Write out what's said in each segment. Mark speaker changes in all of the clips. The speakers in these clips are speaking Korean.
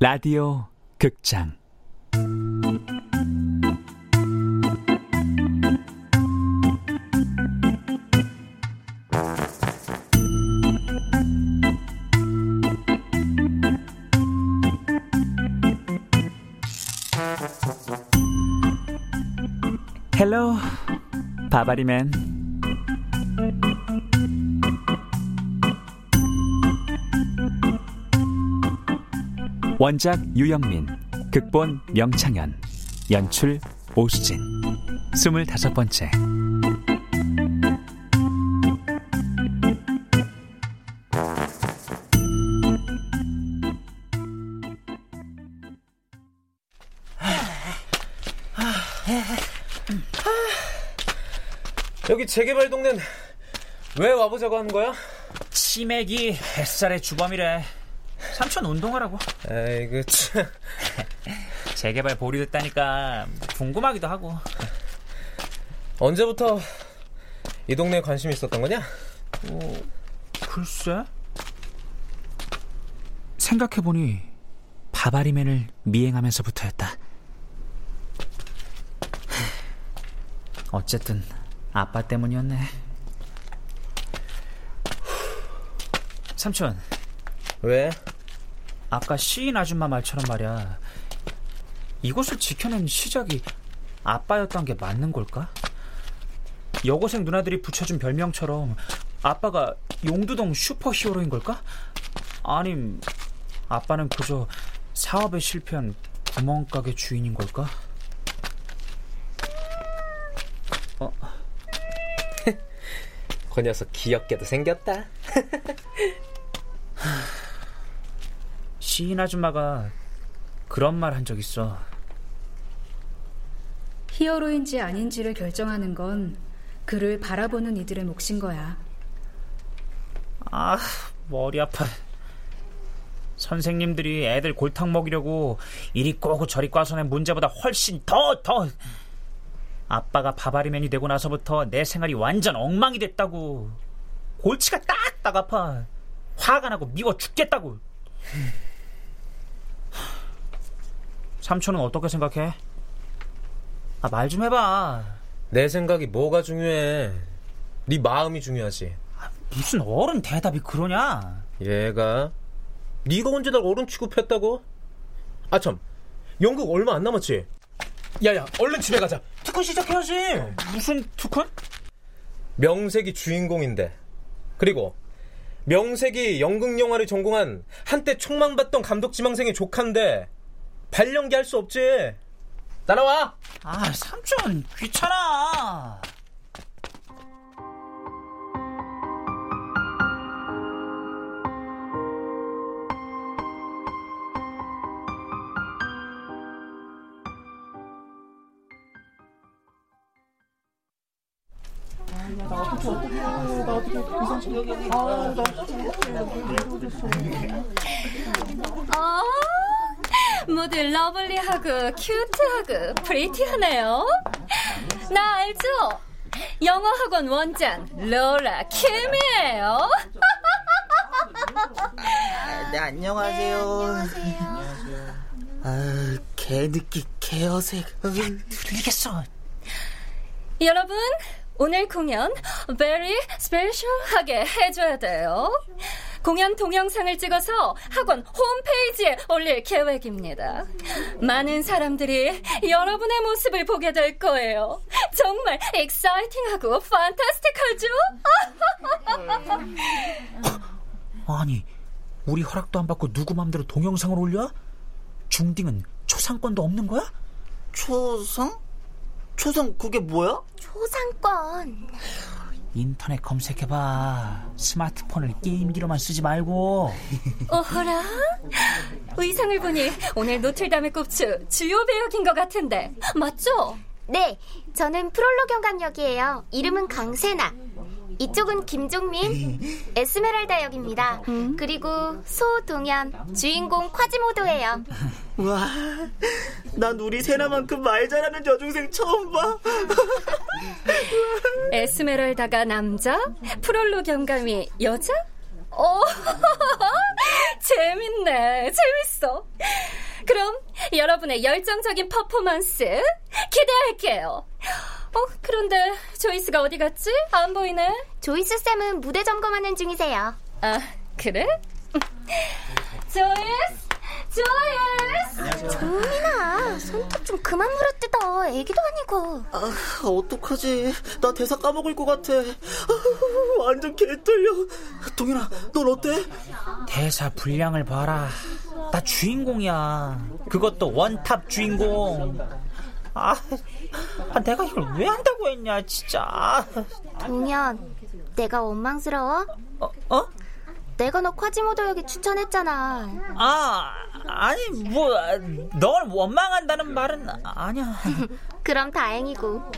Speaker 1: 라디오 극장 바바리맨 원작 유영민 극본 명창현 연출 오수진. 스물다섯 번째
Speaker 2: 재개발 동네는 왜 와보자고 하는 거야?
Speaker 3: 치맥이 햇살의 주범이래. 삼촌 운동하라고.
Speaker 2: 에이그 참.
Speaker 3: 재개발 보류됐다니까 궁금하기도 하고.
Speaker 2: 언제부터 이 동네에 관심이 있었던 거냐?
Speaker 3: 어, 글쎄. 생각해보니 바바리맨을 미행하면서부터였다. 어쨌든 아빠 때문이었네. 삼촌.
Speaker 2: 왜?
Speaker 3: 아까 시인 아줌마 말처럼 말이야. 이곳을 지켜낸 시작이 아빠였던 게 맞는 걸까? 여고생 누나들이 붙여준 별명처럼 아빠가 용두동 슈퍼히어로인 걸까? 아님 아빠는 그저 사업에 실패한 구멍가게 주인인 걸까?
Speaker 2: 어? 그 녀석 귀엽게도 생겼다.
Speaker 3: 시인 아줌마가 그런 말 한 적 있어.
Speaker 4: 히어로인지 아닌지를 결정하는 건 그를 바라보는 이들의 몫인 거야.
Speaker 3: 아, 머리 아파. 선생님들이 애들 골탕 먹이려고 이리 꼬고 저리 꽈서낸 문제보다 훨씬 더, 더. 아빠가 바바리맨이 되고 나서부터 내 생활이 완전 엉망이 됐다고. 골치가 딱딱 아파. 화가 나고 미워 죽겠다고. 삼촌은 어떻게 생각해? 아, 말 좀 해봐.
Speaker 2: 내 생각이 뭐가 중요해? 네 마음이 중요하지.
Speaker 3: 아, 무슨 어른 대답이 그러냐?
Speaker 2: 얘가 네가 언제 날 어른 취급했다고? 아참, 연극 얼마 안 남았지? 야야, 얼른 집에 가자. 특훈 시작해야지.
Speaker 3: 무슨 특훈?
Speaker 2: 명색이 주인공인데. 그리고 명색이 연극 영화를 전공한 한때 총망받던 감독 지망생의 조카인데 발연기 할 수 없지. 따라와.
Speaker 3: 아, 삼촌 귀찮아.
Speaker 5: 어, 모두 lovely하고 cute하고 pretty하네요. 나 알죠? 영어 학원 원장 로라 킴이에요.
Speaker 6: 아, 네 안녕하세요. 네, 안녕하세요. 아, 개느끼 개어색.
Speaker 3: 들리겠어.
Speaker 5: 여러분, 오늘 공연 very special하게 해줘야 돼요. 공연 동영상을 찍어서 학원 홈페이지에 올릴 계획입니다. 많은 사람들이 여러분의 모습을 보게 될 거예요. 정말 익사이팅하고 판타스틱하죠?
Speaker 3: 아니, 우리 허락도 안 받고 누구 맘대로 동영상을 올려? 중딩은 초상권도 없는 거야?
Speaker 6: 초상? 초상 그게 뭐야?
Speaker 5: 초상권.
Speaker 3: 인터넷 검색해봐. 스마트폰을 게임기로만 쓰지 말고.
Speaker 5: 어허라? 의상을 보니 오늘 노틀담의 꼽주 주요 배역인 것 같은데 맞죠?
Speaker 7: 네, 저는 프롤로 경 감역이에요. 이름은 강세나. 이쪽은 김종민, 에스메랄다 역입니다. 그리고 소동현, 주인공 콰지모도예요.
Speaker 6: 와, 난 우리 세나만큼 말 잘하는 여중생 처음 봐.
Speaker 5: 에스메랄다가 남자, 프롤로 경감이 여자? 어, 재밌네, 재밌어. 그럼 여러분의 열정적인 퍼포먼스 기대할게요. 어, 그런데 조이스가 어디 갔지? 안 보이네.
Speaker 7: 조이스 쌤은 무대 점검하는 중이세요.
Speaker 5: 아, 그래? 조이스, 조이스.
Speaker 7: 종민아, 손톱 좀 그만 물어뜯어. 애기도 아니고.
Speaker 6: 아, 어떡하지? 나 대사 까먹을 것 같아. 아, 완전 개떨려. 동현아, 넌 어때?
Speaker 3: 대사 분량을 봐라. 나 주인공이야. 그것도 원탑 주인공. 아, 아, 내가 이걸 왜 한다고 했냐, 진짜.
Speaker 7: 동현, 내가 원망스러워?
Speaker 3: 어, 어?
Speaker 7: 내가 너 콰지모도 역에 추천했잖아.
Speaker 3: 아, 아니, 뭐, 널 원망한다는 말은 아니야.
Speaker 7: 그럼 다행이고.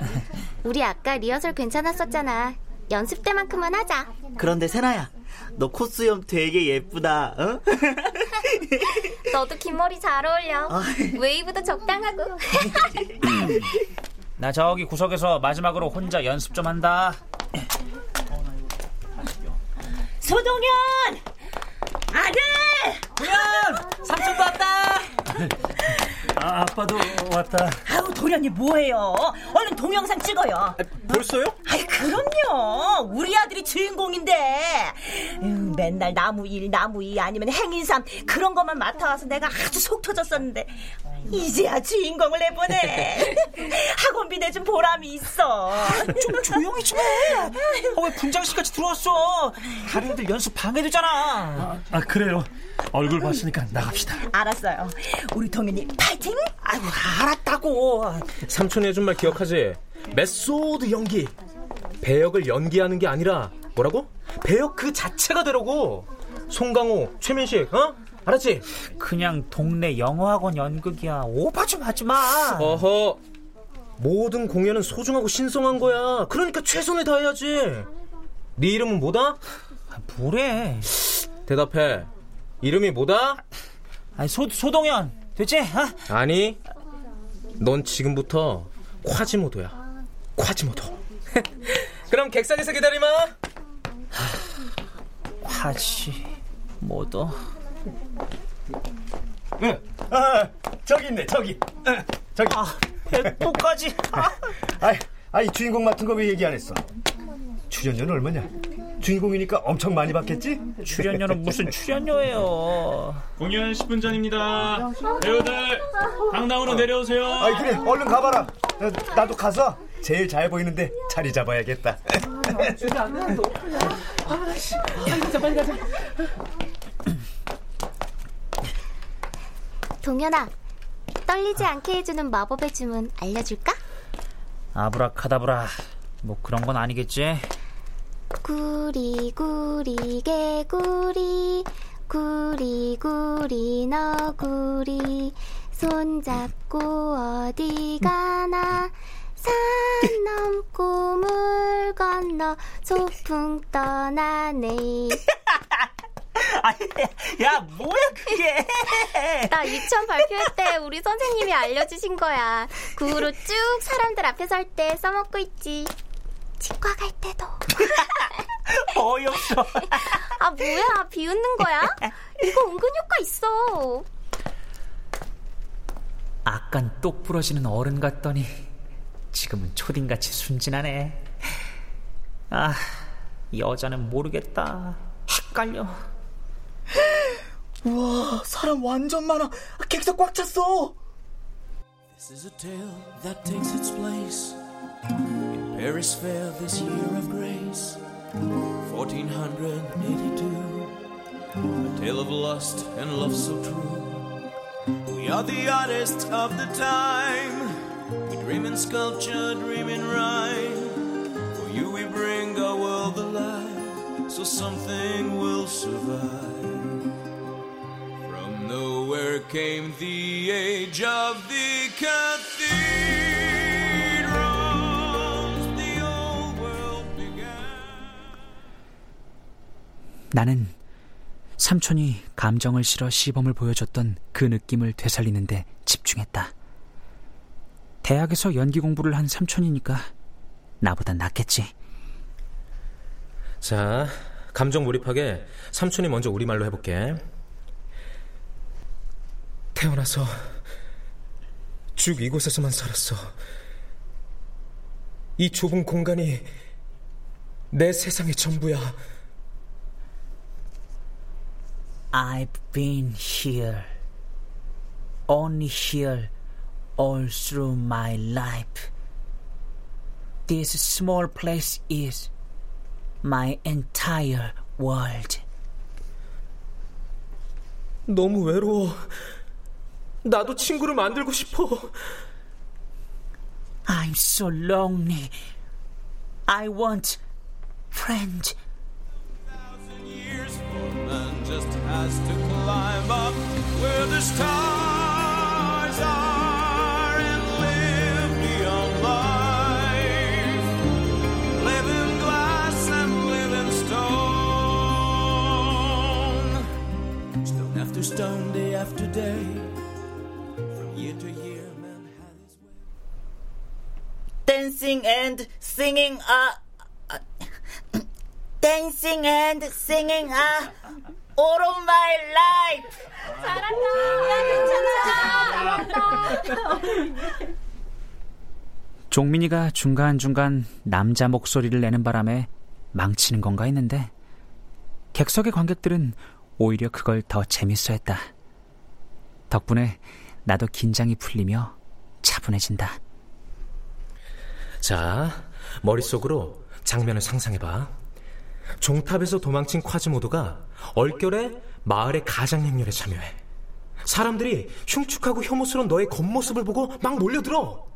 Speaker 7: 우리 아까 리허설 괜찮았었잖아. 연습 때만큼만 하자.
Speaker 6: 그런데 세나야, 너 코스염 되게 예쁘다. 어?
Speaker 7: 너도 긴 머리 잘 어울려. 웨이브도 적당하고.
Speaker 3: 나 저기 구석에서 마지막으로 혼자 연습 좀 한다.
Speaker 8: 소동현! 아들!
Speaker 3: 도현! 삼촌도 왔다!
Speaker 9: 아, 아빠도 왔다.
Speaker 8: 아우, 도련이 뭐해요? 얼른 동영상 찍어요.
Speaker 2: 벌써요?
Speaker 8: 아이, 그럼요. 우리 아들이 주인공인데. 음, 맨날 나무 일, 나무 일 아니면 행인삼 그런 것만 맡아와서 내가 아주 속 터졌었는데 이제야 주인공을 해보네. 학원비 내준 보람이 있어.
Speaker 3: 좀 조용히 좀 해. 아, 왜 분장실까지 들어왔어? 다른 애들 연습 방해되잖아.
Speaker 9: 아, 아, 그래요. 얼굴 봤으니까 나갑시다.
Speaker 8: 알았어요. 우리 동현이 파이팅!
Speaker 3: 아이고, 알았다고.
Speaker 2: 삼촌이 해준 말 기억하지? 메소드 연기. 배역을 연기하는 게 아니라 뭐라고? 배역 그 자체가 되라고. 송강호, 최민식, 어? 알았지?
Speaker 3: 그냥 동네 영어학원 연극이야. 오바 좀 하지 마.
Speaker 2: 어허. 모든 공연은 소중하고 신성한 거야. 그러니까 최선을 다해야지. 네 이름은 뭐다?
Speaker 3: 뭐래?
Speaker 2: 대답해. 이름이 뭐다?
Speaker 3: 아니, 소, 소동현. 됐지? 어?
Speaker 2: 아니. 넌 지금부터 콰지모도야. 콰지모도. 그럼 객석에서 기다리마.
Speaker 3: 화지, 뭐도.
Speaker 9: 응. 아, 저기 있네, 저기. 아, 저기.
Speaker 3: 아, 백도까지. 아.
Speaker 9: 아이, 아이, 주인공 맡은 거 왜 얘기 안 했어? 출연료는 얼마냐? 주인공이니까 엄청 많이 받겠지?
Speaker 3: 출연료는 무슨 출연료예요?
Speaker 10: 공연 10분 전입니다. 배우들 당당으로 내려오세요.
Speaker 9: 아이, 그래, 얼른 가봐라. 나, 나도 가서 제일 잘 보이는데 자리 잡아야겠다.
Speaker 7: 동현아, 떨리지 않게 해주는 마법의 주문 알려줄까?
Speaker 3: 아브라카다브라. 뭐 그런 건 아니겠지?
Speaker 7: 구리 구리 개구리 구리 구리 너구리 손잡고 어디 가나 산 넘고 물 건너 소풍 떠나네
Speaker 8: 야, 뭐야, 그게.
Speaker 7: 나 유치원 발표할 때 우리 선생님이 알려주신 거야 그 후로 쭉 사람들 앞에 설 때 써먹고 있지 치과 갈 때도
Speaker 3: 어이없어.
Speaker 7: 아 뭐야 비웃는 거야? 이거 은근 효과 있어
Speaker 3: 아깐 똑 부러지는 어른 같더니 지금은 초딩같이 순진하네. 아, 여자는 모르겠다. 헷갈려.
Speaker 6: 우와, 사람 완전 많아. 객석 꽉 찼어.
Speaker 11: This is a tale that takes its place in Paris Fair this year of grace, 1482. A tale of lust and love so true. We are the artists of the time. We dream in sculpture, dream in rhyme. For you we bring our world alive, so something will survive. Came the age of the cathedrals. The old world began.
Speaker 3: 나는 삼촌이 감정을 실어 시범을 보여줬던 그 느낌을 되살리는데 집중했다. 대학에서 연기 공부를 한 삼촌이니까 나보다 낫겠지.
Speaker 2: 자, 감정 몰입하게 삼촌이 먼저 우리말로 해볼게. 태어나서 쭉 이곳에서만 살았어. 이 좁은 공간이 내 세상의 전부야.
Speaker 3: I've been here, only here, all through my life. This small place is my entire world.
Speaker 2: 너무 외로워. 나도 친구를 만들고 싶어.
Speaker 3: I'm so lonely. I want friend.
Speaker 11: Man just has to
Speaker 8: Dancing and singing are. Dancing and singing are all of my life.
Speaker 3: 종민이가 중간중간 남자 목소리를 내는 바람에 망치는 건가 했는데 객석의 관객들은 오히려 그걸 더 재밌어 했다. 덕분에 나도 긴장이 풀리며 차분해진다.
Speaker 2: 자, 머릿속으로 장면을 상상해봐. 종탑에서 도망친 콰즈모도가 얼결에 마을의 가장 행렬에 참여해. 사람들이 흉측하고 혐오스러운 너의 겉모습을 보고 막 몰려들어.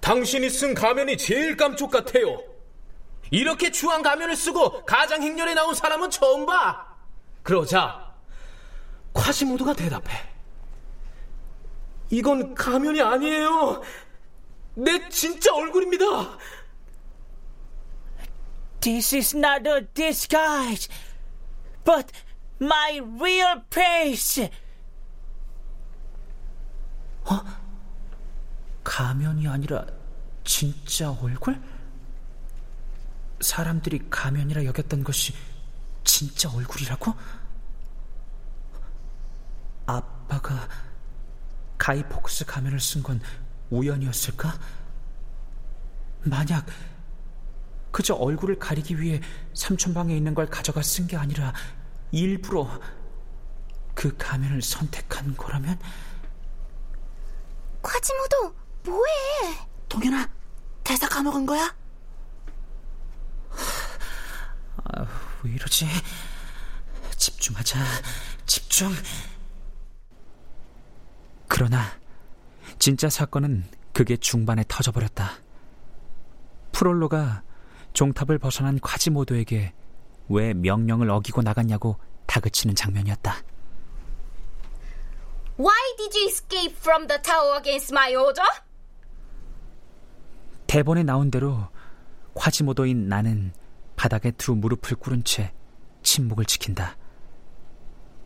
Speaker 2: 당신이 쓴 가면이 제일 깜쪽 같아요. 이렇게 추한 가면을 쓰고 가장 행렬에 나온 사람은 처음 봐. 그러자 콰지모도가 대답해. 이건 가면이 아니에요. 내 진짜 얼굴입니다.
Speaker 3: This is not a disguise, but my real face. 어? 가면이 아니라 진짜 얼굴? 사람들이 가면이라 여겼던 것이 진짜 얼굴이라고? 아빠가 가이포크스 가면을 쓴 건 우연이었을까? 만약 그저 얼굴을 가리기 위해 삼촌 방에 있는 걸 가져가 쓴 게 아니라 일부러 그 가면을 선택한 거라면?
Speaker 7: 과지모도 뭐해?
Speaker 6: 동현아, 대사 까먹은 거야?
Speaker 3: 아, 왜 이러지? 집중하자, 집중. 그러나 진짜 사건은 그게 중반에 터져버렸다. 프롤로가 종탑을 벗어난 콰지모도에게 왜 명령을 어기고 나갔냐고 다그치는 장면이었다.
Speaker 5: Why did you escape from the tower against my order?
Speaker 3: 대본에 나온 대로 콰지모도인 나는 바닥에 두 무릎을 꿇은 채 침묵을 지킨다.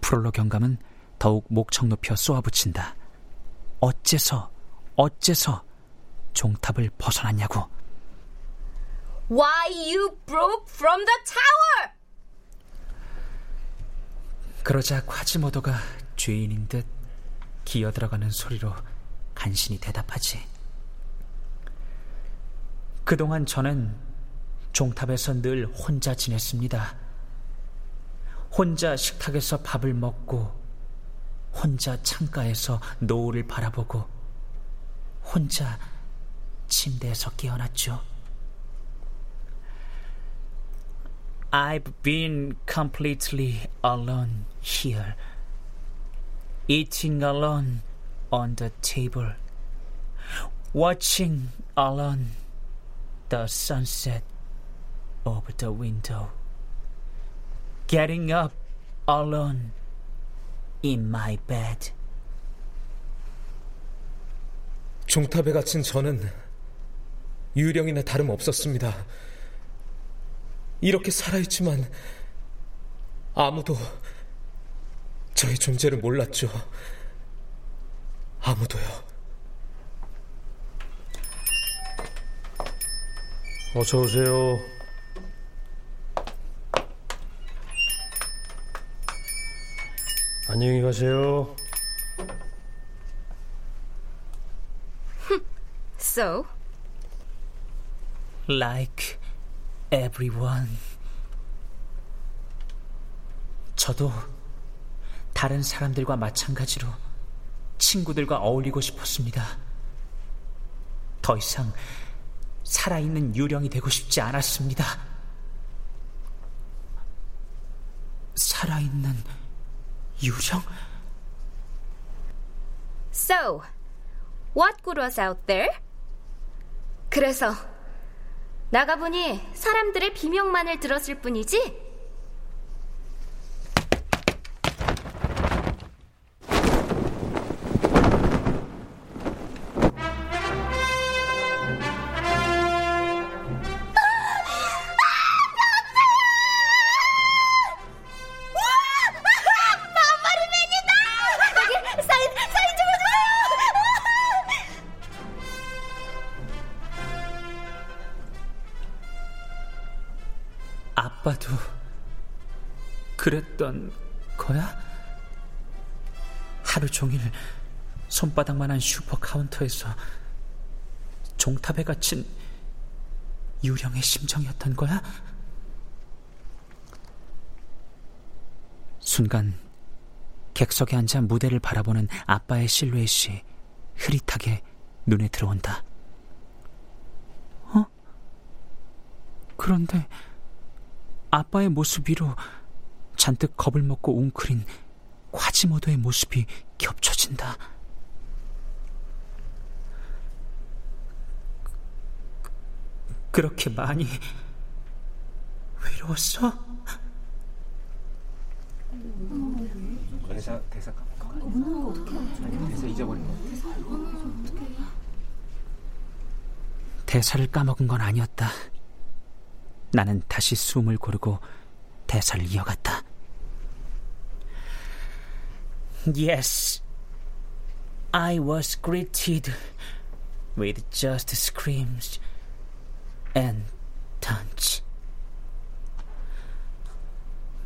Speaker 3: 프롤로 경감은 더욱 목청 높여 쏘아붙인다. 어째서, 어째서 종탑을 벗어났냐고.
Speaker 5: Why you broke from the tower?
Speaker 3: 그러자 콰지모도가 죄인인 듯 기어들어가는 소리로 간신히 대답하지. 그동안 저는 종탑에서 늘 혼자 지냈습니다. 혼자 식탁에서 밥을 먹고, 혼자 창가에서 노을을 바라보고, 혼자 침대에서 깨어났죠. I've been completely alone here. Eating alone on the table. Watching alone the sunset over the window. Getting up alone in my bed.
Speaker 2: 종탑에 갇힌 저는 유령이나 다름없었습니다. 이렇게 살아있지만 아무도 저의 존재를 몰랐죠. 아무도요.
Speaker 12: 어서 오세요. 안녕히 가세요.
Speaker 5: So,
Speaker 3: Like everyone. 저도 다른 사람들과 마찬가지로 친구들과 어울리고 싶었습니다. 더 이상 살아있는 유령이 되고 싶지 않았습니다. 살아있는 유령?
Speaker 5: so, what good was out there? 그래서 나가보니 사람들의 비명만을 들었을 뿐이지
Speaker 3: 아빠도 그랬던 거야? 하루 종일 손바닥만한 슈퍼 카운터에서 종탑에 갇힌 유령의 심정이었던 거야? 순간 객석에 앉아 무대를 바라보는 아빠의 실루엣이 흐릿하게 눈에 들어온다. 어? 그런데 아빠의 모습 위로 잔뜩 겁을 먹고 웅크린 과지모도의 모습이 겹쳐진다. 그렇게 많이 외로웠어?
Speaker 2: 대사 대사 대사 잊어버린 거.
Speaker 3: 대사를 까먹은 건 아니었다. 나는 다시 숨을 고르고 대사를 이어갔다. Yes, I was greeted with just screams and taunts.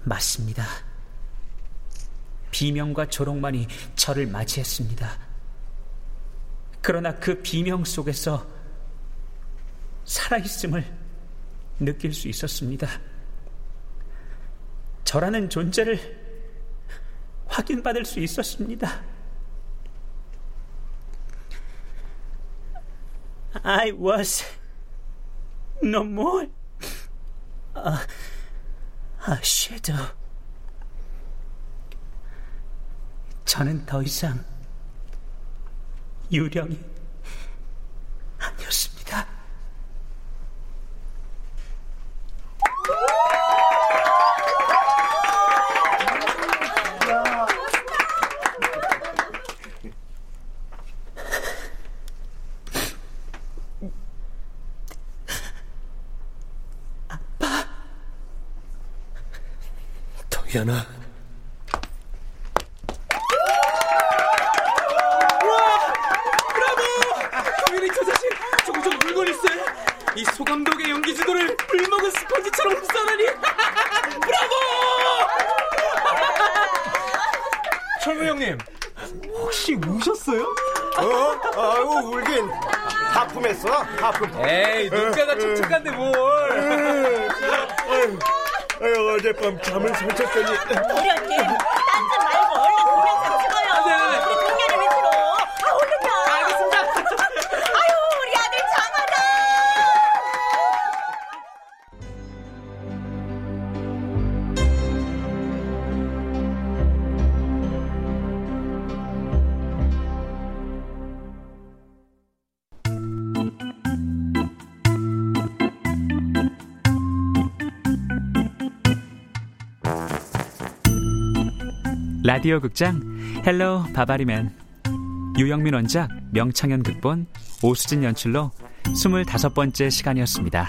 Speaker 3: 맞습니다. 비명과 조롱만이 저를 맞이했습니다. 그러나 그 비명 속에서 살아있음을 느낄 수 있었습니다. 저라는 존재를 확인받을 수 있었습니다. I was no more. 저는 더 이상 유령이 아니었습니다.
Speaker 12: 동현아.
Speaker 2: 당연히 저 자식 조금 물건 있어요. 이 소감독의 연기 지도를 물먹은 스펀지처럼 흡수하다니. 브라보! 철무 형님, 혹시 우셨어요?
Speaker 9: 어? 아유 울긴 하품했어 하품
Speaker 2: 에이 눈가가 촉촉한데 뭘?
Speaker 9: 어젯밤 잠을 설쳤더니
Speaker 8: 딴
Speaker 1: 라디오 극장 헬로 바바리맨 유영민 원작 명창현 극본 오수진 연출로 25번째 시간이었습니다.